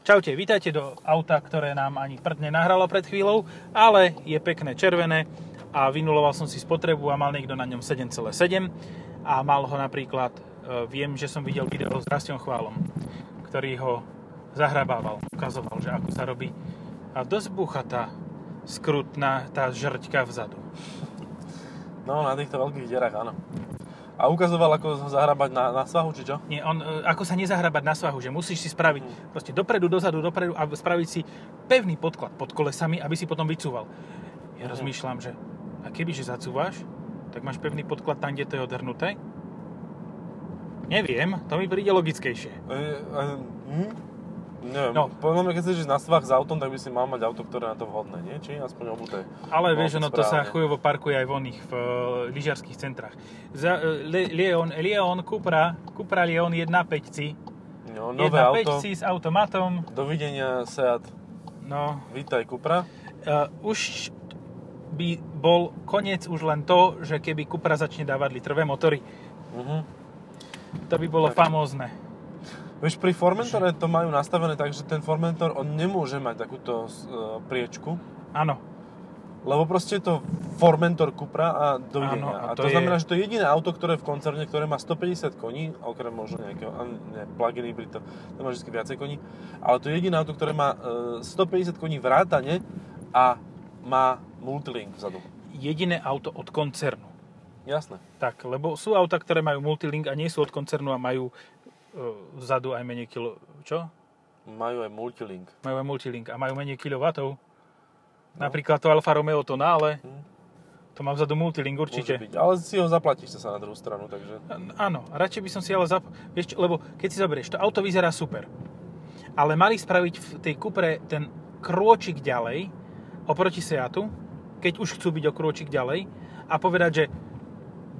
Čaute, vítajte do auta, ktoré nám ani prd nenahralo pred chvíľou, ale je pekné červené a vynuloval som si spotrebu a mal niekto na ňom 7,7 a mal ho napríklad, e, viem, že som videl video s Rastom Chválom, ktorý ho zahrabával, ukazoval, že ako sa robí a dosť buchatá skrutná tá žrťka vzadu. No, na týchto veľkých dierach, áno. A ukazoval, ako zahrabať na, na svahu, či čo? Nie, on, e, ako sa nezahrabať na svahu, že musíš si spraviť Hmm. proste dopredu, dozadu, dopredu a spraviť si pevný podklad pod kolesami, aby si potom vycúval. Ja Mhm. rozmýšľam, že a kebyže zacúvaš, tak máš pevný podklad tam, kde to je odhrnuté? Neviem, to mi príde logickejšie. E, e, hm? Neviem, No. no. podľa mňa, keď chceš ísť na svah s autom, tak by si mal mať auto, ktoré je na to vhodné, nie? Či aspoň obuté. Ale No, vieš, ono to sa chujovo parkuje aj v oných, v e, lyžiarských centrách. Za, Le, Leon, Leon Cupra, Cupra Leon 1.5 No, nové auto. 1.5 s automatom, Dovidenia, Seat. no, Vítaj, Cupra. uh, už by bol koniec už len to, že keby Cupra začne dávať litrové motory. Mhm. To by bolo Tak. famózne. Vieš, pri Formentore to majú nastavené tak, že ten Formentor, on nemôže mať takúto uh, priečku, Áno, lebo proste je to Formentor Cupra a dovidenia. Áno, a a to to, je- znamená, že to je jediné auto, ktoré v koncerne, ktoré má 150 koní, okrem možno nejakého, ne, plug-in hybrid, to, to má vždy viacej koní, ale to je jediné auto, ktoré má uh, 150 koní vrátane a má multilink vzadu. jediné auto od koncernu. Jasné. Tak, lebo sú auta, ktoré majú multilink a nie sú od koncernu a majú vzadu aj menej kilo... Čo? Majú aj multilink. Majú aj multilink a majú menej kilowatov. No. Napríklad to Alfa Romeo Tonale, Hm. to má vzadu multilink Môže určite. byť. Ale si ho zaplatíš sa na druhú stranu, takže... Áno, radšej by som si ale zap... Vieš, lebo keď si zoberieš, to auto vyzerá super. Ale mali spraviť v tej Cupre ten krôčik ďalej oproti Seatu, keď už chcú byť o krôčik ďalej a povedať, že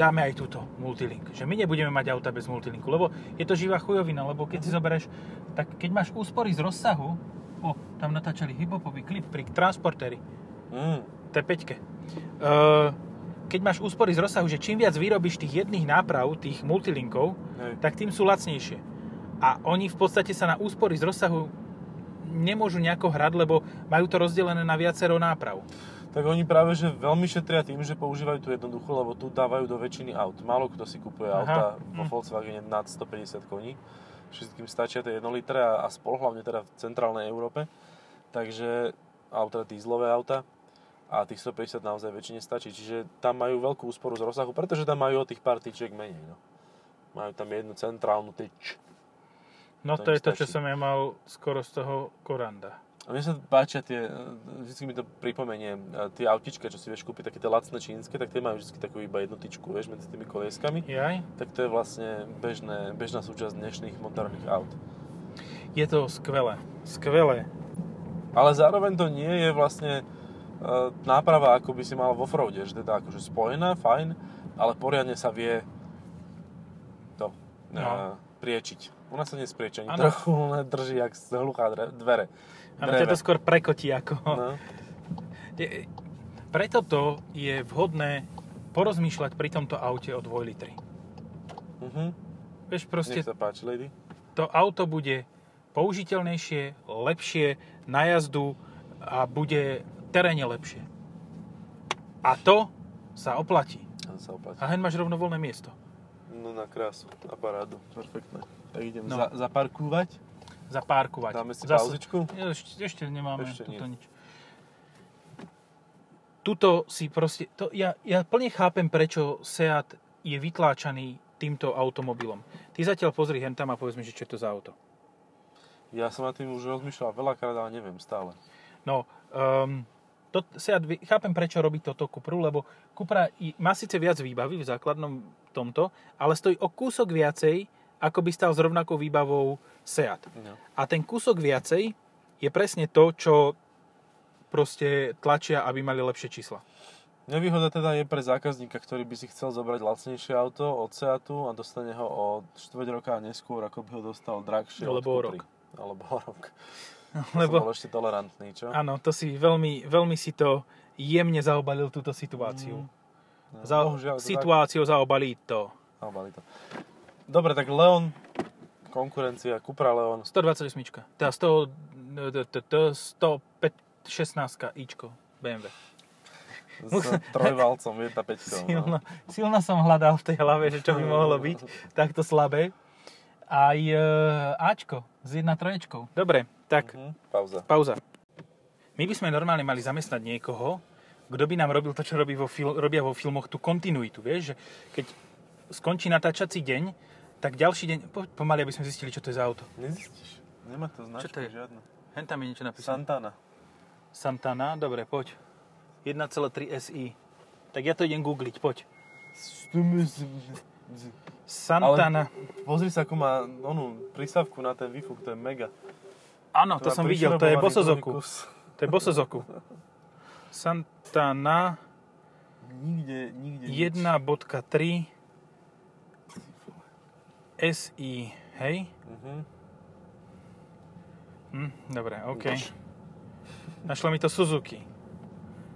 dáme aj túto multilink. Že my nebudeme mať auta bez multilinku, lebo je to živá chujovina, lebo keď si zoberieš, tak keď máš úspory z rozsahu, o, tam natáčali hiphopový klip pri transportéri, Mm. T5. Uh, keď máš úspory z rozsahu, že čím viac vyrobíš tých jedných náprav, tých multilinkov, Hej. tak tým sú lacnejšie. A oni v podstate sa na úspory z rozsahu nemôžu nejako hrať, lebo majú to rozdelené na viacero náprav. Tak oni práve, že veľmi šetria tým, že používajú tú jednoduchú, lebo tu dávajú do väčšiny aut. Málo kto si kupuje Aha. auta vo Hm. Volkswagene nad 150 koní. Všetkým stačia tie 1 litre a, a spol, hlavne teda v centrálnej Európe. Takže, alebo teda dízlové auta. A tých 150 naozaj väčšine stačí. Čiže tam majú veľkú úsporu z rozsahu, pretože tam majú o tých pár tyčiek menej. No. Majú tam jednu centrálnu tyč. No To to, je to, čo stačí. som ja mal skoro z toho Koranda. A mne sa páčia tie, vždycky mi to pripomenie, e, tie autička, čo si vieš kúpiť, také tie lacné čínske, tak tie majú vždy takú iba jednu tyčku, vieš, medzi tými kolieskami. Jaj? Tak to je vlastne bežné, bežná súčasť dnešných moderných aut. Je to skvelé. Skvelé. Ale zároveň to nie je vlastne e, náprava, ako by si mal vo offroade, že teda akože spojená, fajn, ale poriadne sa vie to e, No. priečiť. U nás sa ani Áno. trochu, drží jak hluchá dvere. Áno, ťa to skôr prekotí ako... No. Preto to je vhodné porozmýšľať pri tomto aute o 2 litri. Mhm. Vieš, proste Nech sa páči, lady. to auto bude použiteľnejšie, lepšie na jazdu a bude teréne lepšie. A to sa oplatí. To sa oplatí. A hen máš rovno voľné miesto. No na krásu a parádu. Perfektné. Tak idem No. za, zaparkúvať. Zapárkovať. Dáme si Zas- pauzičku. Ešte, ešte nemáme Ešte tuto nie. nič. Tuto si proste... To, ja, ja plne chápem, prečo Seat je vytláčaný týmto automobilom. Ty zatiaľ pozri hen tam a povedz mi, že čo je to za auto. Ja som nad tým už rozmýšľal veľakrát, ale neviem stále. No, um, to, Seat, chápem, prečo robí toto Cupru, lebo Cupra má síce viac výbavy v základnom tomto, ale stojí o kúsok viacej, ako by stal s rovnakou výbavou Seat. No. A ten kúsok viacej je presne to, čo proste tlačia, aby mali lepšie čísla. Nevýhoda teda je pre zákazníka, ktorý by si chcel zobrať lacnejšie auto od Seatu a dostane ho o 4 roka neskôr, ako by ho dostal drahšie Alebo od Cupry. rok. Alebo rok. Lebo, Som bol ešte tolerantný, čo? áno, to si veľmi, veľmi si to jemne zaobalil túto situáciu. No, Za, bohužiaľ, to tak- situáciu zaobalí to. Zaobali to. Dobre, tak Leon, konkurencia, Cupra Leon. 128. Teda 100, no, to- to- to 116 ičko BMW. S trojvalcom 1.5. Silno, silno som hľadal v tej hlave, že čo by mohlo byť takto slabé. Aj e, Ačko s 1.3. Dobre, tak Mhm. Pauza. pauza. My by sme normálne mali zamestnať niekoho, kto by nám robil to, čo robí vo fil- robia vo filmoch, tú kontinuitu, vieš, že keď skončí natáčací deň, tak ďalší deň, po, pomaly, aby sme zistili, čo to je za auto. Nezistíš. Nemá to značku to je? žiadnu. Hen tam je niečo napísané. Santana. Santana, dobre, poď. 1,3 SI. Tak ja to idem googliť, poď. Santana. Ale pozri sa, ako má onú prístavku na ten výfuk, to je mega. Áno, to má som videl, to je Bosozoku. To je Bosozoku. Santana Nikde, nikde 1.3 SI, hej? Mhm. Hm, dobre, OK. Ukáž. Našlo mi to Suzuki.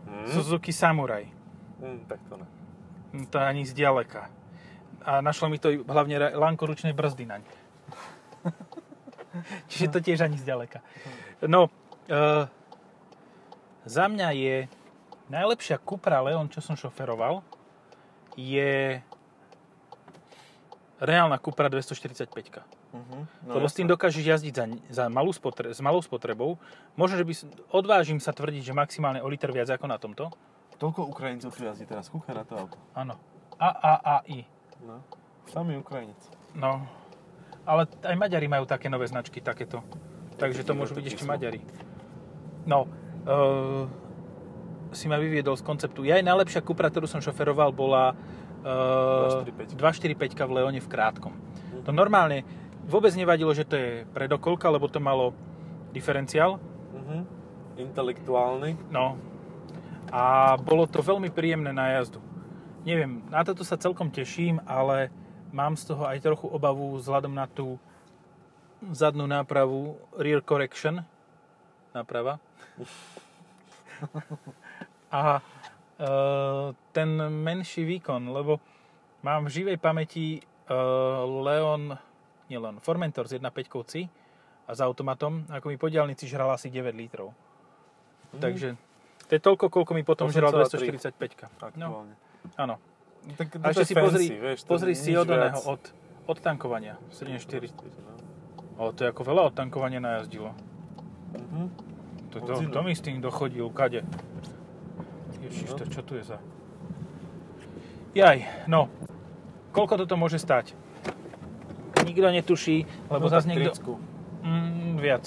Mhm. Suzuki Samurai. Mm, tak to ne. Hm, To ani zďaleka. A našlo mi to hlavne lánko ručnej brzdy naň. Čiže to tiež ani zďaleka. No, e, za mňa je najlepšia Cupra Leon, čo som šoferoval, je reálna Cupra 245. Mhm. No, Lebo s tým dokážeš jazdiť za, za malú spotre, s malou spotrebou. Možno, že by, odvážim sa tvrdiť, že maximálne o liter viac ako na tomto. Toľko Ukrajincov tu jazdí teraz, kúkaj na to auto. Áno. AAAI. No. Samý Ukrajinec. No, ale aj Maďari majú také nové značky, takéto. Takže to môžu byť ešte. Maďari. No, uh, si ma vyviedol z konceptu. Ja aj najlepšia Cupra, ktorú som šoferoval, bola 245. 245 v Leone v krátkom. To normálne vôbec nevadilo, že to je predokolka, lebo to malo diferenciál. Mhm. Intelektuálny. No. A bolo to veľmi príjemné na jazdu. Neviem, na toto sa celkom teším, ale mám z toho aj trochu obavu vzhľadom na tú zadnú nápravu rear correction náprava. A ten menší výkon, lebo mám v živej pamäti e, Leon, nie Leon, Formentor z 1.5 C a s automatom, ako mi po diálnici žral asi 9 litrov. Mhm. Takže to je toľko, koľko mi potom žral 8,3. 245. No, áno. Tak, A ešte si pozri, vieš, pozri si od oného, od, od tankovania. 7,4. no. O, to je ako veľa od tankovania najazdilo. Mhm. To, to, to mi s tým dochodil, kade. Ježiš, No. to čo tu je za... Jaj, no. Koľko toto môže stať? Nikto netuší, lebo No, zase niekto... 30. Mm, viac.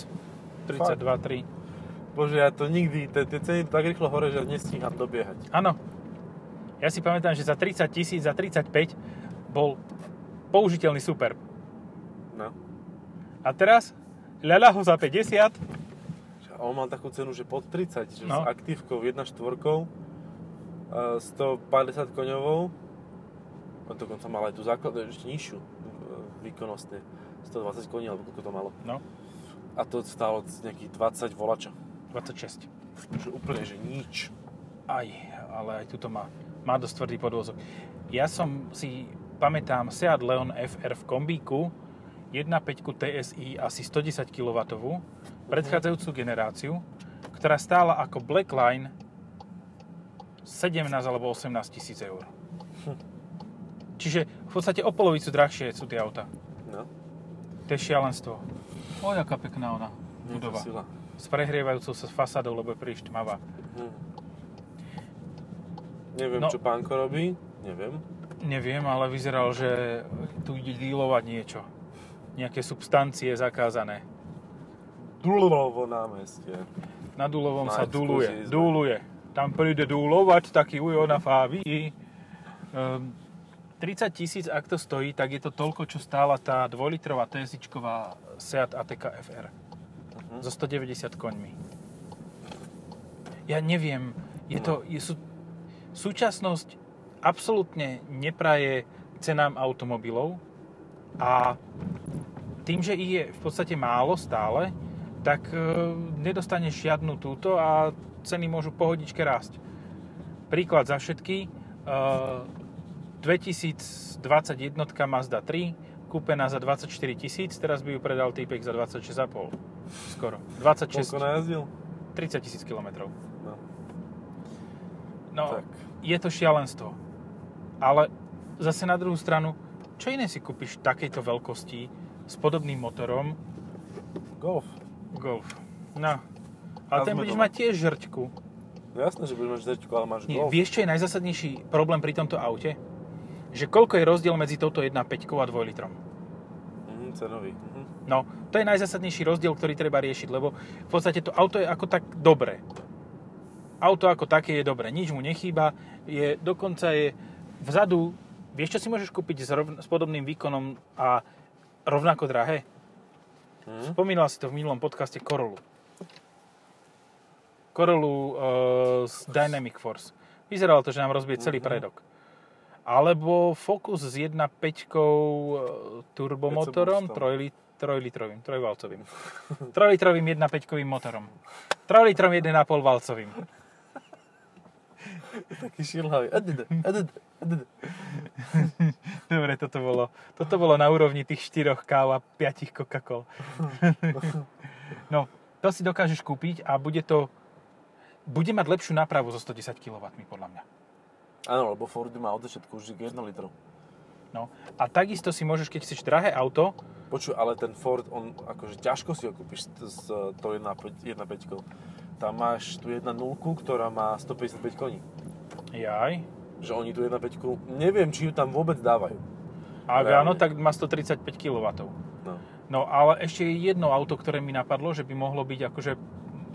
32, 3. Bože, ja to nikdy, tie, ceny tak rýchlo hore, že nestíham dobiehať. Áno. Ja si pamätám, že za 30 tisíc, za 35 bol použiteľný super. No. A teraz ľaľa ho za 50. A on mal takú cenu, že pod 30, že No. s aktívkou 1 štvorkou, a 150 koňovou, on dokonca mal aj tú základnú, ešte nižšiu e, výkonnostne, 120 koní, alebo koľko to malo. No, A to stálo nejakých 20 volača. 26. Že úplne, že nič. Aj, ale aj tuto má, má dosť tvrdý podvozok. Ja som si, pamätám, Seat Leon FR v kombíku, 1.5 TSI asi 110 kW, predchádzajúcu generáciu, ktorá stála ako Blackline 17 alebo 18 tisíc eur. Čiže v podstate o polovicu drahšie sú tie auta. No. To je šialenstvo. O, jaká pekná ona budova. sila. S prehrievajúcou sa fasádou, lebo je príliš tmavá. Hm. Neviem, No. čo pánko robí. Neviem. Neviem, ale vyzeral, že tu ide dílovať niečo. Nejaké substancie zakázané. Dulovo námestie. Na Dulovom sa Maťku duluje. Duluje. Tam príde dulovať taký ujo na fávi. Um, 30 tisíc, ak to stojí, tak je to toľko, čo stála tá 2-litrová TSIčková Seat ATK FR. Mhm. So 190 koňmi. Ja neviem, je to, je, sú, súčasnosť absolútne nepraje cenám automobilov a tým, že ich je v podstate málo stále, tak e, nedostaneš žiadnu túto a ceny môžu pohodičke rásť. Príklad za všetky. E, 2021 Mazda 3, kúpená za 24 tisíc, teraz by ju predal týpek za 26,5. skoro. 26, Koľko najazdil? 30 tisíc kilometrov. No. No, Tak. je to šialenstvo. Ale zase na druhú stranu, čo iné si kúpiš takejto veľkosti s podobným motorom Golf. Golf? No. Ale ten budeš doma. mať tiež žrťku. No jasné, že budeš mať žerťku, ale máš Nie, golf. vieš, čo je najzásadnejší problém pri tomto aute? Že koľko je rozdiel medzi touto 1.5 a 2 litrom? Mhm, cenový. Mhm. No, to je najzásadnejší rozdiel, ktorý treba riešiť, lebo v podstate to auto je ako tak dobré. Auto ako také je dobré, nič mu nechýba, je, dokonca je vzadu, vieš čo si môžeš kúpiť s, rov, s podobným výkonom a rovnako drahé? Mhm. Spomínal si to v minulom podcaste Corollu. Corollu uh, z Dynamic Force. Vyzeralo to, že nám rozbije celý Mhm. predok. Alebo Focus s 1.5 turbomotorom, Pecoboostom. 3 litrovým, trojvalcovým. 3 litrovým 1.5 motorom. 3 litrom 1,5 valcovým. Taký šilhavý. Dobre, toto bolo, toto bolo na úrovni tých 4 káv a 5 Coca-Col. no, to si dokážeš kúpiť a bude to bude mať lepšiu nápravu so 110 kW, podľa mňa. Áno, lebo Ford má od začiatku už 1 litru. No. A takisto si môžeš, keď chceš drahé auto, Počuj, ale ten Ford, on akože ťažko si ho kúpiš s, to 1.5. Tam máš tu 1.0, ktorá má 155 koní. jaj, Že oni tu 1.5, neviem, či ju tam vôbec dávajú. ak áno, tak má 135 kW. No. No ale ešte je jedno auto, ktoré mi napadlo, že by mohlo byť akože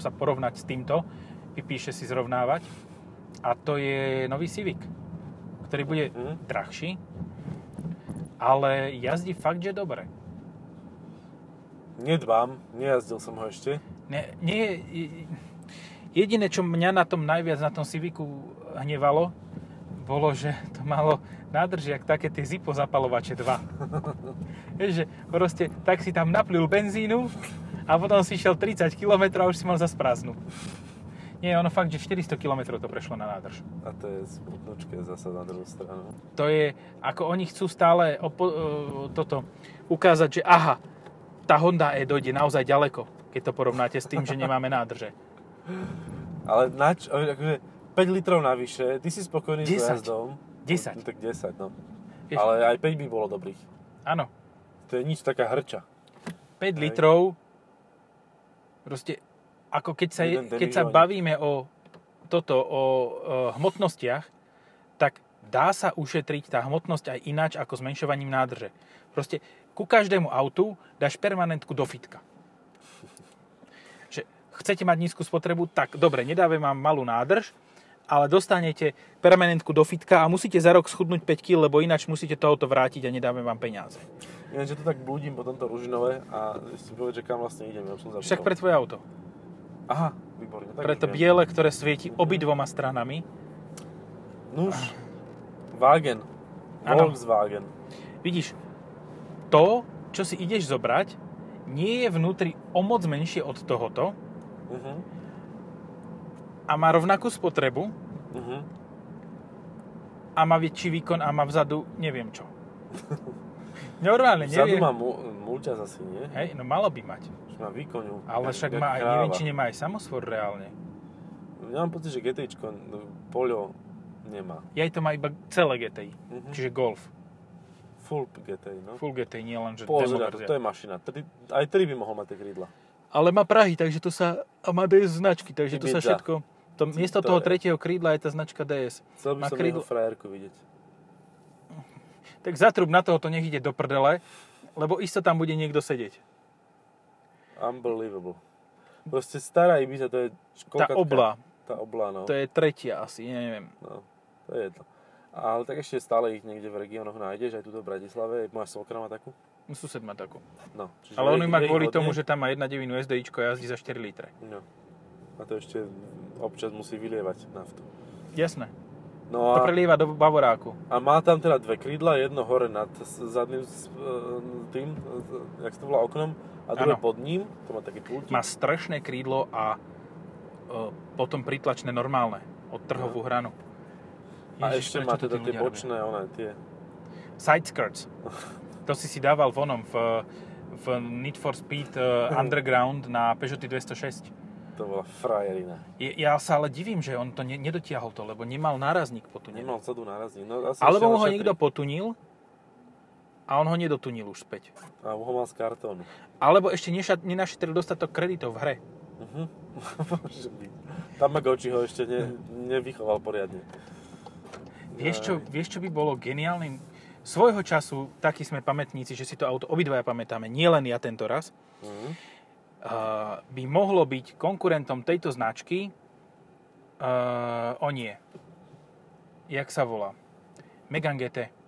sa porovnať s týmto, vypíše si zrovnávať. A to je nový Civic, ktorý bude Mhm. drahší, ale jazdí fakt, že dobre. Nedbám, nejazdil som ho ešte. Ne, nie, je- jediné, čo mňa na tom najviac, na tom Civicu hnevalo, bolo, že to malo nádrž, jak také tie Zippo zapalovače 2. Vieš, že proste tak si tam naplil benzínu a potom si šiel 30 km a už si mal zas prázdnu. Nie, ono fakt, že 400 km to prešlo na nádrž. A to je smutnočké zasa na druhú stranu. To je, ako oni chcú stále opo- e, toto ukázať, že aha, tá Honda E dojde naozaj ďaleko, keď to porovnáte s tým, že nemáme nádrže. Ale nač, akože 5 litrov navyše, ty si spokojný s 10. jazdom. 10. No, tak 10, no. Vieš- Ale aj 5 by bolo dobrých. Áno, To je nič taká hrča. 5 Hej. litrov, proste ako keď sa, keď sa bavíme o toto, o, o hmotnostiach, tak dá sa ušetriť tá hmotnosť aj ináč ako zmenšovaním nádrže. Proste ku každému autu dáš permanentku do fitka. Že chcete mať nízku spotrebu, tak dobre, nedáme vám malú nádrž, ale dostanete permanentku do fitka a musíte za rok schudnúť 5 kg, lebo ináč musíte to auto vrátiť a nedáme vám peniaze. Ináč, že to tak blúdim po tomto Ružinové a si povedať, že kam vlastne idem, ja už som zabudol. Však pre tvoje auto. Aha, výborne. Tak Pre to už viem. biele, ktoré svieti obidvoma stranami. Nuž, Wagen. Áno. Volkswagen. Vidíš, to, čo si ideš zobrať, nie je vnútri o moc menšie od tohoto Uh-huh. a má rovnakú spotrebu Uh-huh. a má väčší výkon a má vzadu neviem čo. Normálne, Vzadu neviem. má mu, mulťaz asi, nie? Hej, no malo by mať. Už má výkonu. Ale jak- však jak má aj, kráva. neviem, či nemá aj samosvor reálne. Ja mám pocit, že GTIčko no, Poľo nemá. Jaj to má iba celé GTI, Mhm. čiže Golf. Full GTI, no. Full GTI, nie len, že demo to, je mašina. Tri, aj 3 by mohol mať tie krídla. Ale má Prahy, takže to sa... A má DS značky, takže to sa Ibiza. všetko... To, miesto To toho je- tretieho krídla je tá značka DS. Chcel by Má som krídlo- jeho frajerku vidieť. Tak zatrub na toho to nech ide do prdele, lebo isto tam bude niekto sedieť. Unbelievable. Proste stará Ibiza, to je... Tá obla, Tá obla, no. to je tretia asi, neviem. no. To je jedno. Ale tak ešte stále ich niekde v regiónoch nájdeš, aj tu v Bratislave. Moja svokra má takú. Sused má takú. No, Ale on ju má kvôli tomu, že tam má 1.9 SDIčko a jazdí za 4 litre. No. A to ešte občas musí vylievať naftu. Jasné. No To a, prelieva do Bavoráku. a má tam teda dve krídla, jedno hore nad zadným e, tým, e, jak to volá, oknom, a druhé Áno. pod ním, to má taký pultík. Má strešné krídlo a e, potom pritlačné normálne od trhovú hranu. a Ježiš, ešte prečo má teda tie bočné, one, tie. Side skirts. To si si dával vonom v, v Need for Speed uh, Underground na Peugeot 206. To bola frajerina. Je- Ja sa ale divím, že on to ne, nedotiahol to, lebo nemal nárazník potunený. Nemal vzadu nárazník. No, asi Alebo ho niekto potunil a on ho nedotunil už späť. A ho mal z kartónu. Alebo ešte neša- nenašetril dostatok kreditov v hre. Mhm. Môže byť. Tamagotchi ho ešte ne, nevychoval poriadne. Vieš čo, vieš, čo by bolo geniálnym? Svojho času, takí sme pamätníci, že si to auto obidvaja pamätáme, nie len ja tento raz, Mhm. uh, by mohlo byť konkurentom tejto značky uh, o nie. Jak sa volá? Megane GT.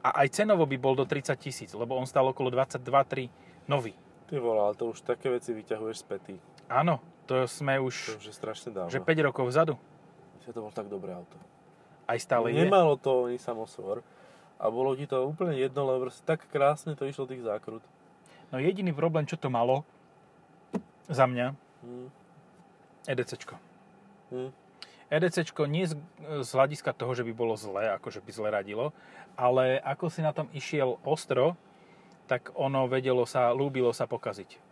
A aj cenovo by bol do 30 tisíc, lebo on stál okolo 22-3 nový. Ty vole, ale to už také veci vyťahuješ z pety. Áno, to sme To už, už je strašne dávno. že 5 rokov vzadu. Že to bolo tak dobré auto. Aj stále je. Nemalo to ani samosvor. A bolo ti to úplne jedno, lebo tak krásne to išlo tých zákrut. No jediný problém, čo to malo, za mňa, Hm. EDCčko. Hm. EDCčko nie z, z hľadiska toho, že by bolo zlé, akože by zle radilo, ale ako si na tom išiel ostro, tak ono vedelo sa, lúbilo sa pokaziť.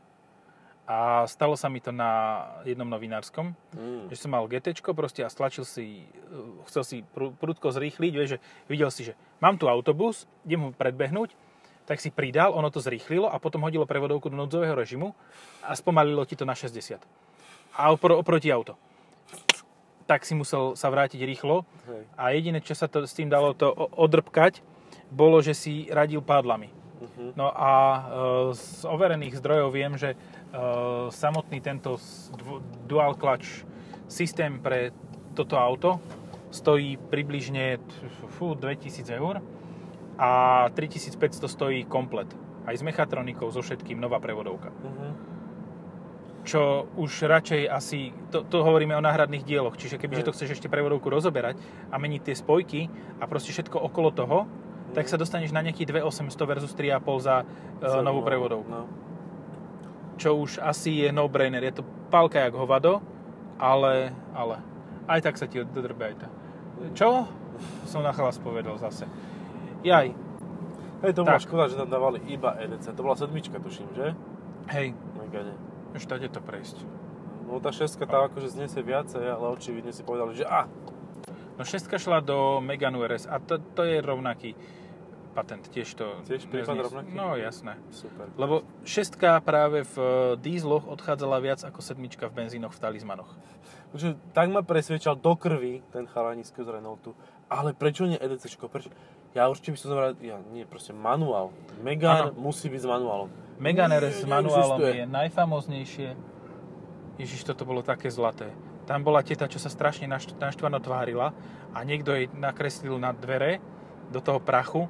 A stalo sa mi to na jednom novinárskom, Hm. že som mal GT proste a stlačil si, uh, chcel si prudko zrýchliť, vieš, že videl si, že mám tu autobus, idem ho predbehnúť, tak si pridal, ono to zrýchlilo a potom hodilo prevodovku do núdzového režimu a spomalilo ti to na 60. A opro, oproti auto. Tak si musel sa vrátiť rýchlo Hej. a jediné, čo sa to, s tým dalo to o- odrpkať, bolo, že si radil pádlami. Mhm. No a e, z overených zdrojov viem, že e, samotný tento dual clutch systém pre toto auto stojí približne fú, 2000 eur a 3500 stojí komplet. Aj s mechatronikou, so všetkým, nová prevodovka. Mhm. Čo už radšej asi, to, to hovoríme o náhradných dieloch, čiže kebyže to chceš ešte prevodovku rozoberať a meniť tie spojky a proste všetko okolo toho, tak Mhm. sa dostaneš na nejaký 2800 versus 3,5 za e, novú prevodovku. No. Čo už asi je no-brainer. Je to palka jak hovado, ale, ale aj tak sa ti dodrbe aj to. Čo? Som na chlas povedal zase. Jaj, Hej, to bola škoda, že tam dávali iba EDC. To bola sedmička, tuším, že? hej, Megane. Už tady to prejsť. No tá šestka tá akože zniesie viacej, ale očividne si povedali, že a, No šestka šla do Megane RS a to, to je rovnaký patent, tiež to... Tiež prípad rovnaký? No jasné. super. Lebo šestka práve v eh, dízloch odchádzala viac ako sedmička v benzínoch v talizmanoch. Takže tak ma presvedčal do krvi ten chalanisko z Renaultu. Ale prečo nie EDCčko? Prečo? Ja určite by som zobral, ja nie, proste manuál. Megane musí byť s manuálom. Megane RS s manuálom neexistuje. je najfamoznejšie. Ježiš, toto bolo také zlaté. Tam bola teta, čo sa strašne našt- naštvano tvárila a niekto jej nakreslil na dvere do toho prachu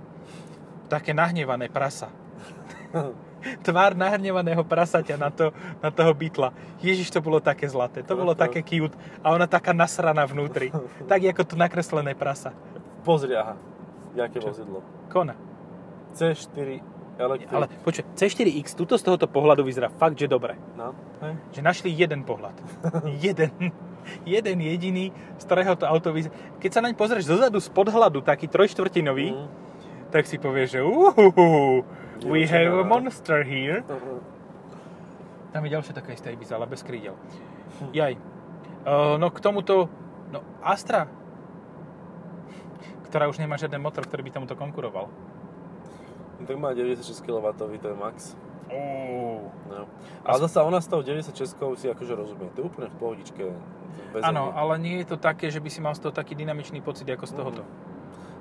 také nahnevané prasa. Tvár nahnevaného prasaťa na, to, na toho bytla. Ježiš, to bolo také zlaté. To bolo také cute. A ona taká nasraná vnútri. Tak ako to nakreslené prasa. Pozri, aha. Jaké Čo? vozidlo. Kona. C4 elektrik. Ale počuj, C4X, tuto z tohoto pohľadu vyzerá fakt, že dobre. No. Že našli jeden pohľad. jeden. Jeden jediný, z ktorého to auto vyzerá. Keď sa naň pozrieš dozadu, z podhľadu, taký trojštvrtinový, Mm. tak si povieš, že uhuhu, we Dievčatá, have a monster here. Mhm. Tam je ďalšia taká istá Ibiza, ale bez krídel. Jaj. Uh, no k tomuto, no Astra, ktorá už nemá žiaden motor, ktorý by tomuto konkuroval. No, tak má 96 kW, to je max. Uú. No. Ale zase ona s tou 96 si akože rozumie. To je úplne v pohodičke. Áno, ale nie je to také, že by si mal z toho taký dynamičný pocit ako z tohoto.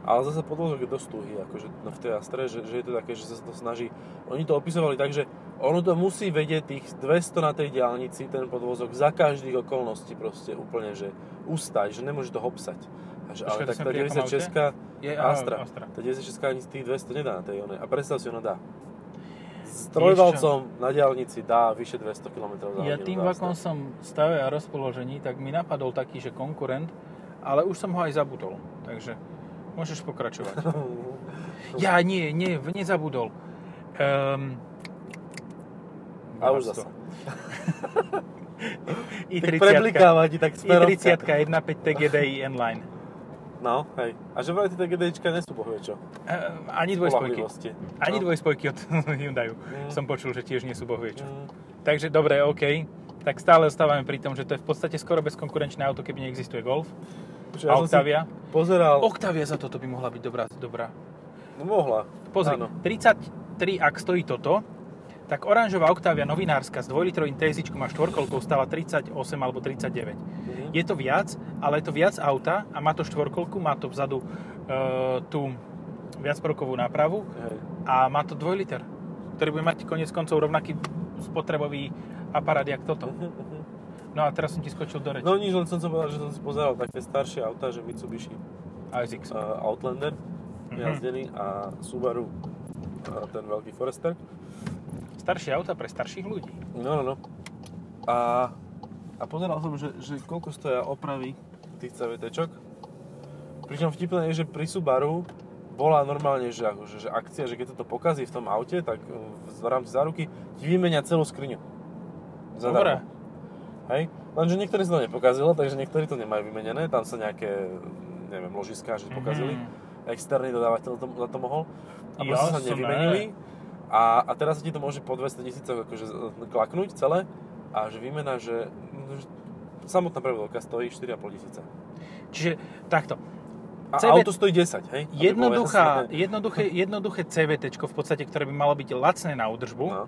Ale zase podvozok je dosť tuhý, akože no v tej Astre, že, že je to také, že sa to snaží. Oni to opisovali tak, že ono to musí vedieť tých 200 na tej diálnici, ten podvozok, za každých okolností proste úplne, že ustať, že nemôže to hopsať. A že, ale tak tá pri akom 96 Je, Astra, Astra. tá 96 ani z tých 200 nedá na tej one. A predstav si, ono dá. S trojvalcom na diálnici dá vyše 200 km za Ja tým, do v akom Astra. som stave a rozpoložení, tak mi napadol taký, že konkurent, ale už som ho aj zabudol. Takže môžeš pokračovať. ja nie, nie, nezabudol. Um, A už. Tak i30 preblikáva ti tak smerovka. i30 1.5 TGDI N-Line. No, hej. A že vraj tie GDIčka nie sú bohvie čo. E, ani dvojspojky. Ani No. dvojspojky od Hyundaiu. Mm. Som počul, že tiež nie sú bohvie čo. Mm, Takže dobre, OK. Tak stále ostávame pri tom, že to je v podstate skoro bezkonkurenčné auto, keby neexistuje Golf. Som si Octavia. Pozeral. Octavia za toto by mohla byť dobrá. dobrá. No mohla. Pozri, Áno. 33, ak stojí toto, tak oranžová Octavia novinárska s 2-litrovým TSI má štvorkolkou stála 38 alebo 39. Mhm. Je to viac, ale je to viac auta a má to štvorkolku, má to vzadu e, tú viacprokovú nápravu Hej. a má to 2 liter, ktorý bude mať konec koncov rovnaký spotrebový aparát, jak toto. Mhm, mhm. No a teraz som ti skočil do reči. No nič, len som sa povedal, že som si pozeral také staršie autá, že Mitsubishi ASX. uh, Outlander Mhm. jazdený a Subaru uh, ten veľký Forester. Staršie auta pre starších ľudí. No, no, no. A, a pozeral som, že, že koľko stoja opravy tých CVTčok. Pričom vtipné je, že pri Subaru bola normálne, že, akože, že akcia, že keď to pokazí v tom aute, tak uh, v rámci záruky ti vymenia celú skriňu. Dobre. Hej? Lenže niektorí sa to nepokazilo, takže niektorí to nemajú vymenené. Tam sa nejaké, neviem, ložiská, že pokazili. Mhm. Externý dodávateľ to, za to mohol. A proste sa nevymenili. A, a teraz ti to môže po 200 tisícoch akože klaknúť celé. A že výmena, že, že samotná prevodovka stojí 4,5 tisíca. Čiže takto. A CV auto stojí 10, hej? Jednoduchá, jednoduché, jednoduché CVT, v podstate, ktoré by malo byť lacné na údržbu, No.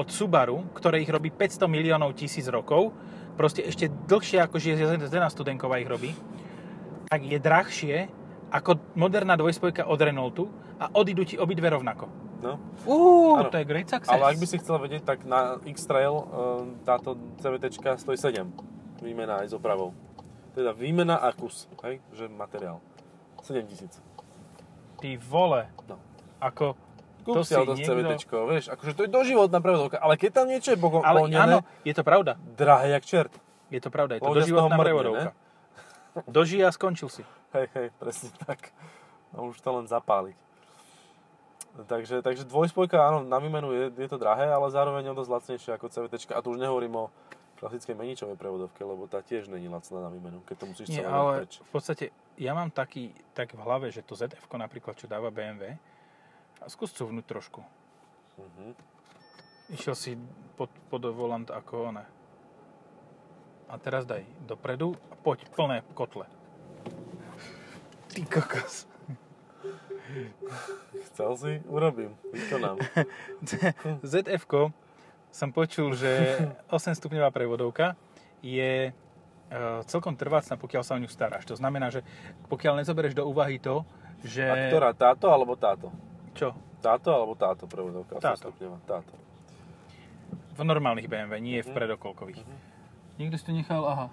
od Subaru, ktoré ich robí 500 miliónov tisíc rokov, proste ešte dlhšie ako že Zena Studenková ich robí, tak je drahšie ako moderná dvojspojka od Renaultu a odídu ti obidve rovnako. No. Áno. to je great success. Ale ak by si chcel vedieť, tak na X-Trail ehm, táto CVT stojí 7. Výmena aj s opravou. Teda výmena a kus, hej? Že materiál. 7 tisíc. Ty vole, No. ako... Kúp To si auto s niekto- CVT, vieš, akože to je doživotná prevodovka, ale keď tam niečo je boko- Ale áno, je to pravda. drahé jak čert. Je to pravda, je to Ľudia doživotná mrdne, prevodovka. Dožije a skončil si. Hej, hej, presne tak. No už to len zapáliť. Takže, takže dvojspojka, áno, na výmenu je, je to drahé, ale zároveň je o dosť lacnejšie ako CVT. A tu už nehovorím o klasickej meničovej prevodovke, lebo tá tiež není lacná na výmenu, keď to musíš Nie, celé ale preč. v podstate ja mám taký, tak v hlave, že to ZF napríklad, čo dáva BMW, a skús cuvnúť trošku. Mhm. Išiel si pod, pod volant ako one. A teraz daj dopredu a poď, plné kotle. Ty kokos. Chcel si? Urobím. Vykonám. zf som počul, že 8 stupňová prevodovka je e, celkom trvácna, pokiaľ sa o ňu staráš. To znamená, že pokiaľ nezoberieš do úvahy to, že... A ktorá? Táto alebo táto? Čo? Táto alebo táto prevodovka? Táto. 8 stupňová. Táto. V normálnych BMW, nie v Mhm. predokolkových. Mhm. Niekto si tu nechal, aha,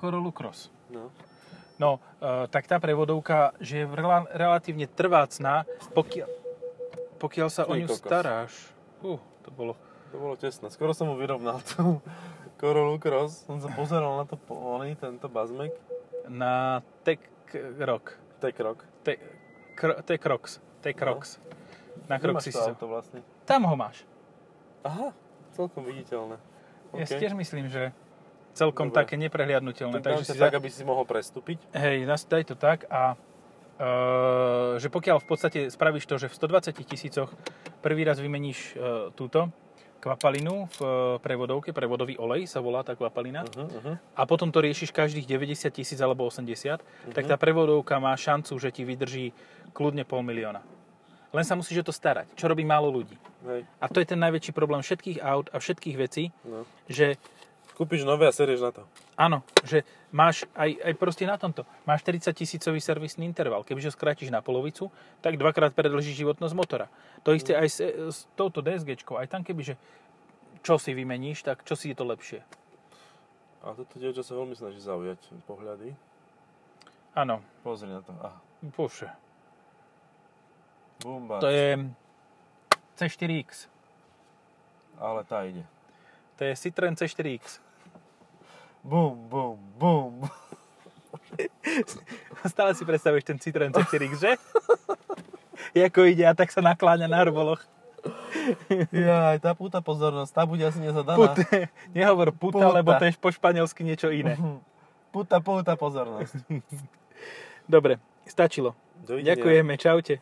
Corolla Cross. No. No, e, tak tá prevodovka, že je rela- relatívne trvácná, pokiaľ, pokiaľ sa o Ty ňu kokos. staráš. Uh, to bolo... To bolo tesné. Skoro som mu vyrovnal tú Corolla Cross. Som sa pozeral na to, oný, tento bazmek. Na Tech Rock. Tech Rock. Te, kro, Tech Rocks. Tech No. Rocks. Na máš si to auto vlastne? Tam ho máš. Aha, celkom viditeľné. Ja si tiež myslím, že celkom Dobre. také neprehliadnutelné. Tak Takže si tak, aby si mohol prestúpiť. Hej, daj to tak a e, že pokiaľ v podstate spravíš to, že v 120 tisícoch prvý raz vymeníš e, túto kvapalinu v e, prevodovke, prevodový olej sa volá tá kvapalina, Uh-huh, uh-huh. a potom to riešiš každých 90 tisíc alebo 80, tak Mhm. tá prevodovka má šancu, že ti vydrží kľudne pol milióna. Len sa musíš o to starať, čo robí málo ľudí. Hej, A to je ten najväčší problém všetkých aut a všetkých vecí, no. že Kúpiš nové a serieš na to. áno, že máš aj, aj proste na tomto, máš 40 tisícový servisný interval. Kebyže skrátiš na polovicu, tak dvakrát predlžíš životnosť motora. To isté aj s, s touto DSGčkou, aj tam kebyže čo si vymeníš, tak čo si je to lepšie. A toto dievča sa veľmi snaží zaujať pohľady. Áno, Pozri na to. Aha. bože. Bumba. To je C4X. Ale tá ide. To je Citroen C4X. Bum, bum, bum. Stále si predstavuješ ten Citroen C4X, že? Jako ide a tak sa nakláňa na rboloch. Ja, aj tá puta pozornosť, tá bude asi nezadaná. Put, nehovor puta, Puta. lebo to je po španielsky niečo iné. Puta, puta pozornosť. Dobre, Stačilo. Dovidenia. Ďakujeme, čaute.